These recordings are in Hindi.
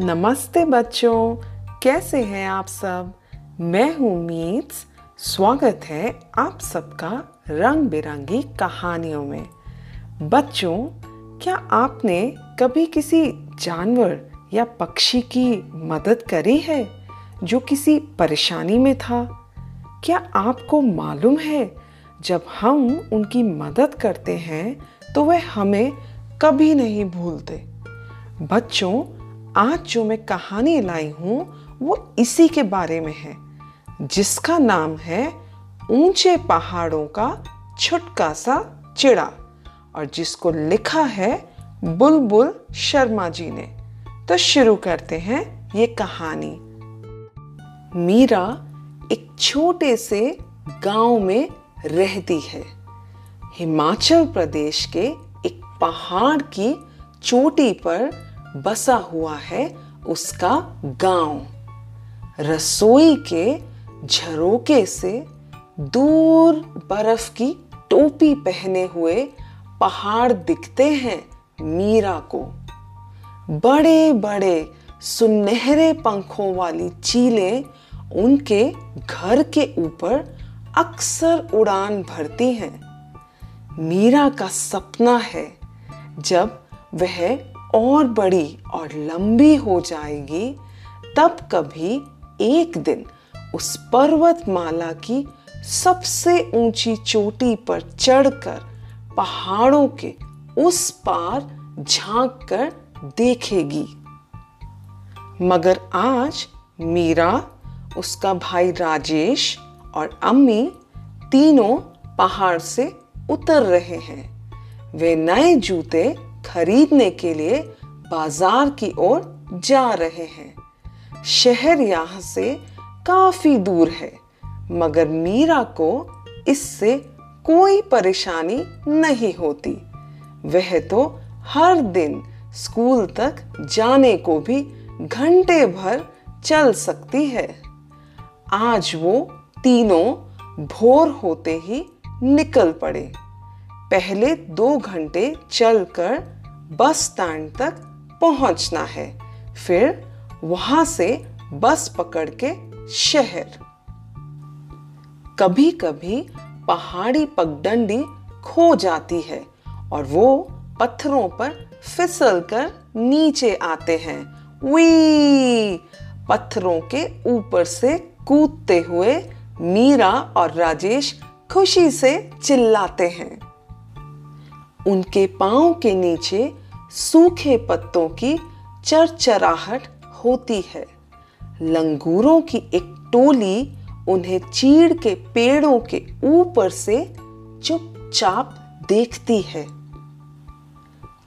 नमस्ते बच्चों, कैसे हैं आप सब? मैं हूँ मीट्स स्वागत है आप सबका रंग बिरंगी कहानियों में। बच्चों, क्या आपने कभी किसी जानवर या पक्षी की मदद करी है, जो किसी परेशानी में था? क्या आपको मालूम है, जब हम उनकी मदद करते हैं तो वे हमें कभी नहीं भूलते। बच्चों आज जो मैं कहानी लाई हूँ, वो इसी के बारे में है, जिसका नाम है ऊँचे पहाड़ों का छुटका सा चिड़ा, और जिसको लिखा है बुलबुल शर्मा जी ने। तो शुरू करते हैं ये कहानी। मीरा एक छोटे से गाँव में रहती है। हिमाचल प्रदेश के एक पहाड़ की चोटी पर बसा हुआ है उसका गाँव। रसोई के झरोके से दूर बर्फ़ की टोपी पहने हुए पहाड़ दिखते हैं मीरा को। बड़े बड़े सुनहरे पंखों वाली चीलें उनके घर के ऊपर अक्सर उड़ान भरती हैं। मीरा का सपना है जब वह और बड़ी और लंबी हो जाएगी, तब कभी एक दिन उस पर्वतमाला की सबसे ऊँची चोटी पर चढ़कर पहाड़ों के उस पार झाँक कर देखेगी। मगर आज मीरा, उसका भाई राजेश और अम्मी तीनों पहाड़ से उतर रहे हैं। वे नए जूते खरीदने के लिए बाज़ार की ओर जा रहे हैं। शहर यहाँ से काफ़ी दूर है, मगर मीरा को इससे कोई परेशानी नहीं होती। वह तो हर दिन स्कूल तक जाने को भी घंटे भर चल सकती है। आज वो तीनों भोर होते ही निकल पड़े। पहले दो घंटे चलकर बस स्टैंड तक पहुँचना है। फिर वहाँ से बस पकड़ के शहर। कभी कभी पहाड़ी पगडंडी खो जाती है और वो पत्थरों पर फिसल कर नीचे आते हैं। वी पत्थरों के ऊपर से कूदते हुए मीरा और राजेश खुशी से चिल्लाते हैं। उनके पाँव के नीचे सूखे पत्तों की चरचराहट होती है। लंगूरों की एक टोली उन्हें चीड़ के पेड़ों के ऊपर से चुपचाप देखती है।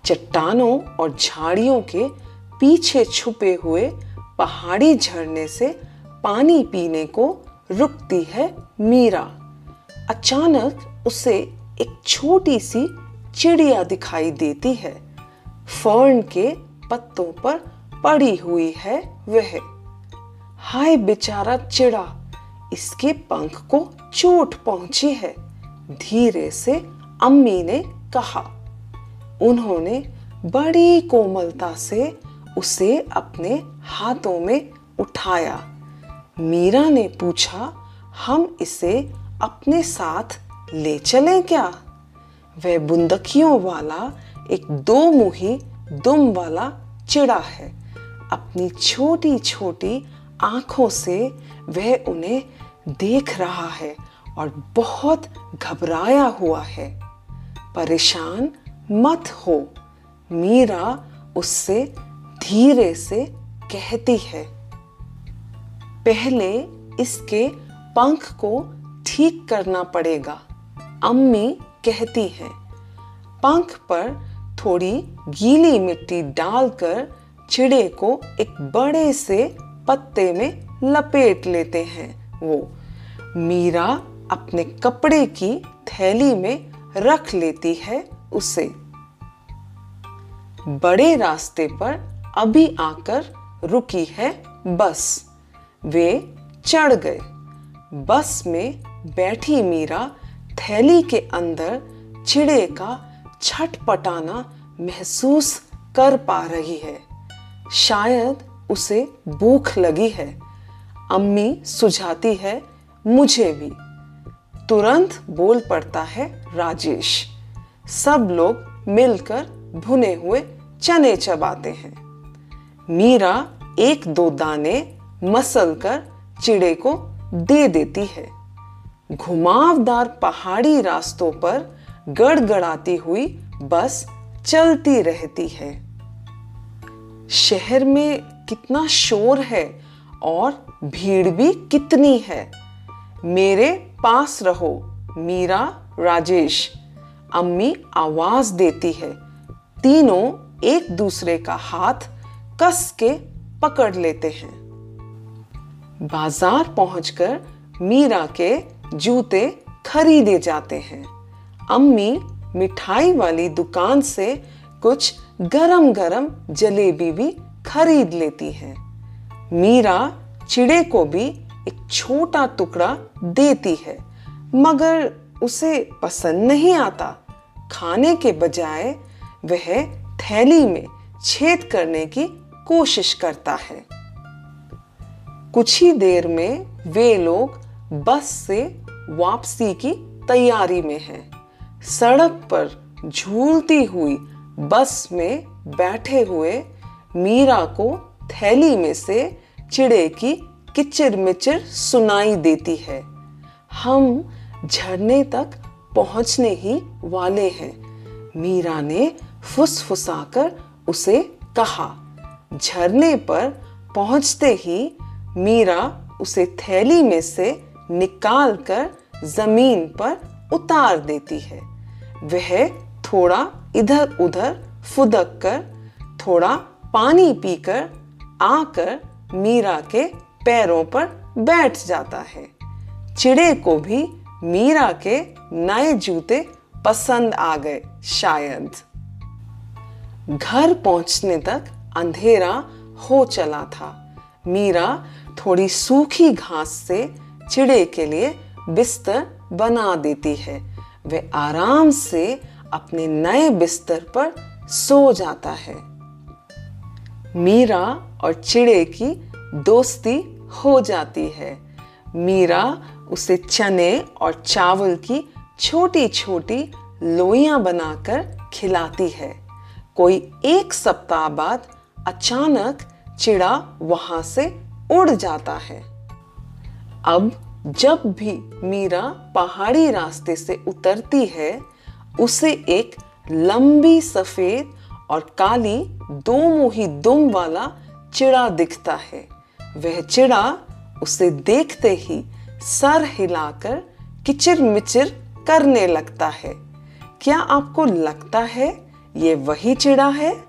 चट्टानों और झाड़ियों के पीछे छुपे हुए पहाड़ी झरने से पानी पीने को रुकती है मीरा। अचानक उसे एक छोटी सी चिड़िया दिखाई देती है। फर्न के पत्तों पर पड़ी हुई है वह। हाय बेचारा चिड़ा, इसके पंख को चोट पहुँची है, धीरे से अम्मी ने कहा। उन्होंने बड़ी कोमलता से उसे अपने हाथों में उठाया। मीरा ने पूछा, हम इसे अपने साथ ले चलें क्या? वह बुंदकियों वाला, एक दो मुही दुम वाला चिड़ा है। अपनी छोटी छोटी आँखों से वह उन्हें देख रहा है और बहुत घबराया हुआ है। परेशान मत हो। मीरा उससे धीरे से कहती है, पहले इसके पंख को ठीक करना पड़ेगा। अम्मी कहती हैं। पंख पर थोड़ी गीली मिट्टी डालकर चिड़े को एक बड़े से पत्ते में लपेट लेते हैं। वो मीरा अपने कपड़े की थैली में रख लेती है उसे। बड़े रास्ते पर अभी आकर रुकी है बस। वे चढ़ गए। बस में बैठी मीरा थैली के अंदर चिड़े का छटपटाना महसूस कर पा रही है। शायद उसे भूख लगी है। अम्मी सुझाती है, मुझे भी। तुरंत बोल पड़ता है राजेश। सब लोग मिलकर भुने हुए चने चबाते हैं। मीरा एक दो दाने मसल कर चिड़े को दे देती है। घुमावदार पहाड़ी रास्तों पर गड़गड़ाती हुई बस चलती रहती है। शहर में कितना शोर है और भीड़ भी कितनी है। मेरे पास रहो, मीरा राजेश। अम्मी आवाज़ देती है। तीनों एक दूसरे का हाथ कस के पकड़ लेते हैं। बाज़ार पहुंचकर मीरा के जूते खरीदे जाते हैं। अम्मी मिठाई वाली दुकान से कुछ गरम गरम जलेबी भी खरीद लेती है। मीरा चिड़े को भी एक छोटा टुकड़ा देती है, मगर उसे पसंद नहीं आता। खाने के बजाय वह थैली में छेद करने की कोशिश करता है। कुछ ही देर में वे लोग बस से वापसी की तैयारी में हैं। सड़क पर झूलती हुई बस में बैठे हुए मीरा को थैली में से चिड़े की किचिर मिचिर सुनाई देती है। हम झरने तक पहुँचने ही वाले हैं। मीरा ने फुसफुसाकर उसे कहा। झरने पर पहुँचते ही मीरा उसे थैली में से निकाल कर ज़मीन पर उतार देती है। वह थोड़ा इधर उधर फुदक कर, थोड़ा पानी पीकर आकर मीरा के पैरों पर बैठ जाता है। चिड़े को भी मीरा के नए जूते पसंद आ गए शायद। घर पहुँचने तक अंधेरा हो चला था। मीरा थोड़ी सूखी घास से चिड़े के लिए बिस्तर बना देती है। वे आराम से अपने नए बिस्तर पर सो जाता है। मीरा और चिड़े की दोस्ती हो जाती है। मीरा उसे चने और चावल की छोटी छोटी लोइयाँ बनाकर खिलाती है। कोई एक सप्ताह बाद अचानक चिड़ा वहाँ से उड़ जाता है। अब जब भी मीरा पहाड़ी रास्ते से उतरती है, उसे एक लंबी सफ़ेद और काली दो मुही दुम वाला चिड़ा दिखता है। वह चिड़ा उसे देखते ही सर हिलाकर किचिर मिचिर करने लगता है। क्या आपको लगता है ये वही चिड़ा है?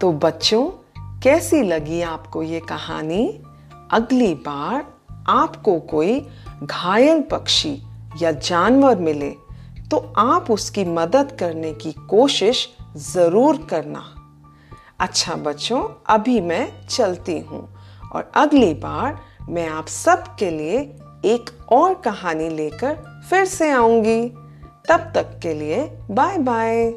तो बच्चों, कैसी लगी आपको ये कहानी? अगली बार आपको कोई घायल पक्षी या जानवर मिले तो आप उसकी मदद करने की कोशिश ज़रूर करना। अच्छा बच्चों, अभी मैं चलती हूँ और अगली बार मैं आप सब के लिए एक और कहानी लेकर फिर से आऊँगी। तब तक के लिए बाय बाय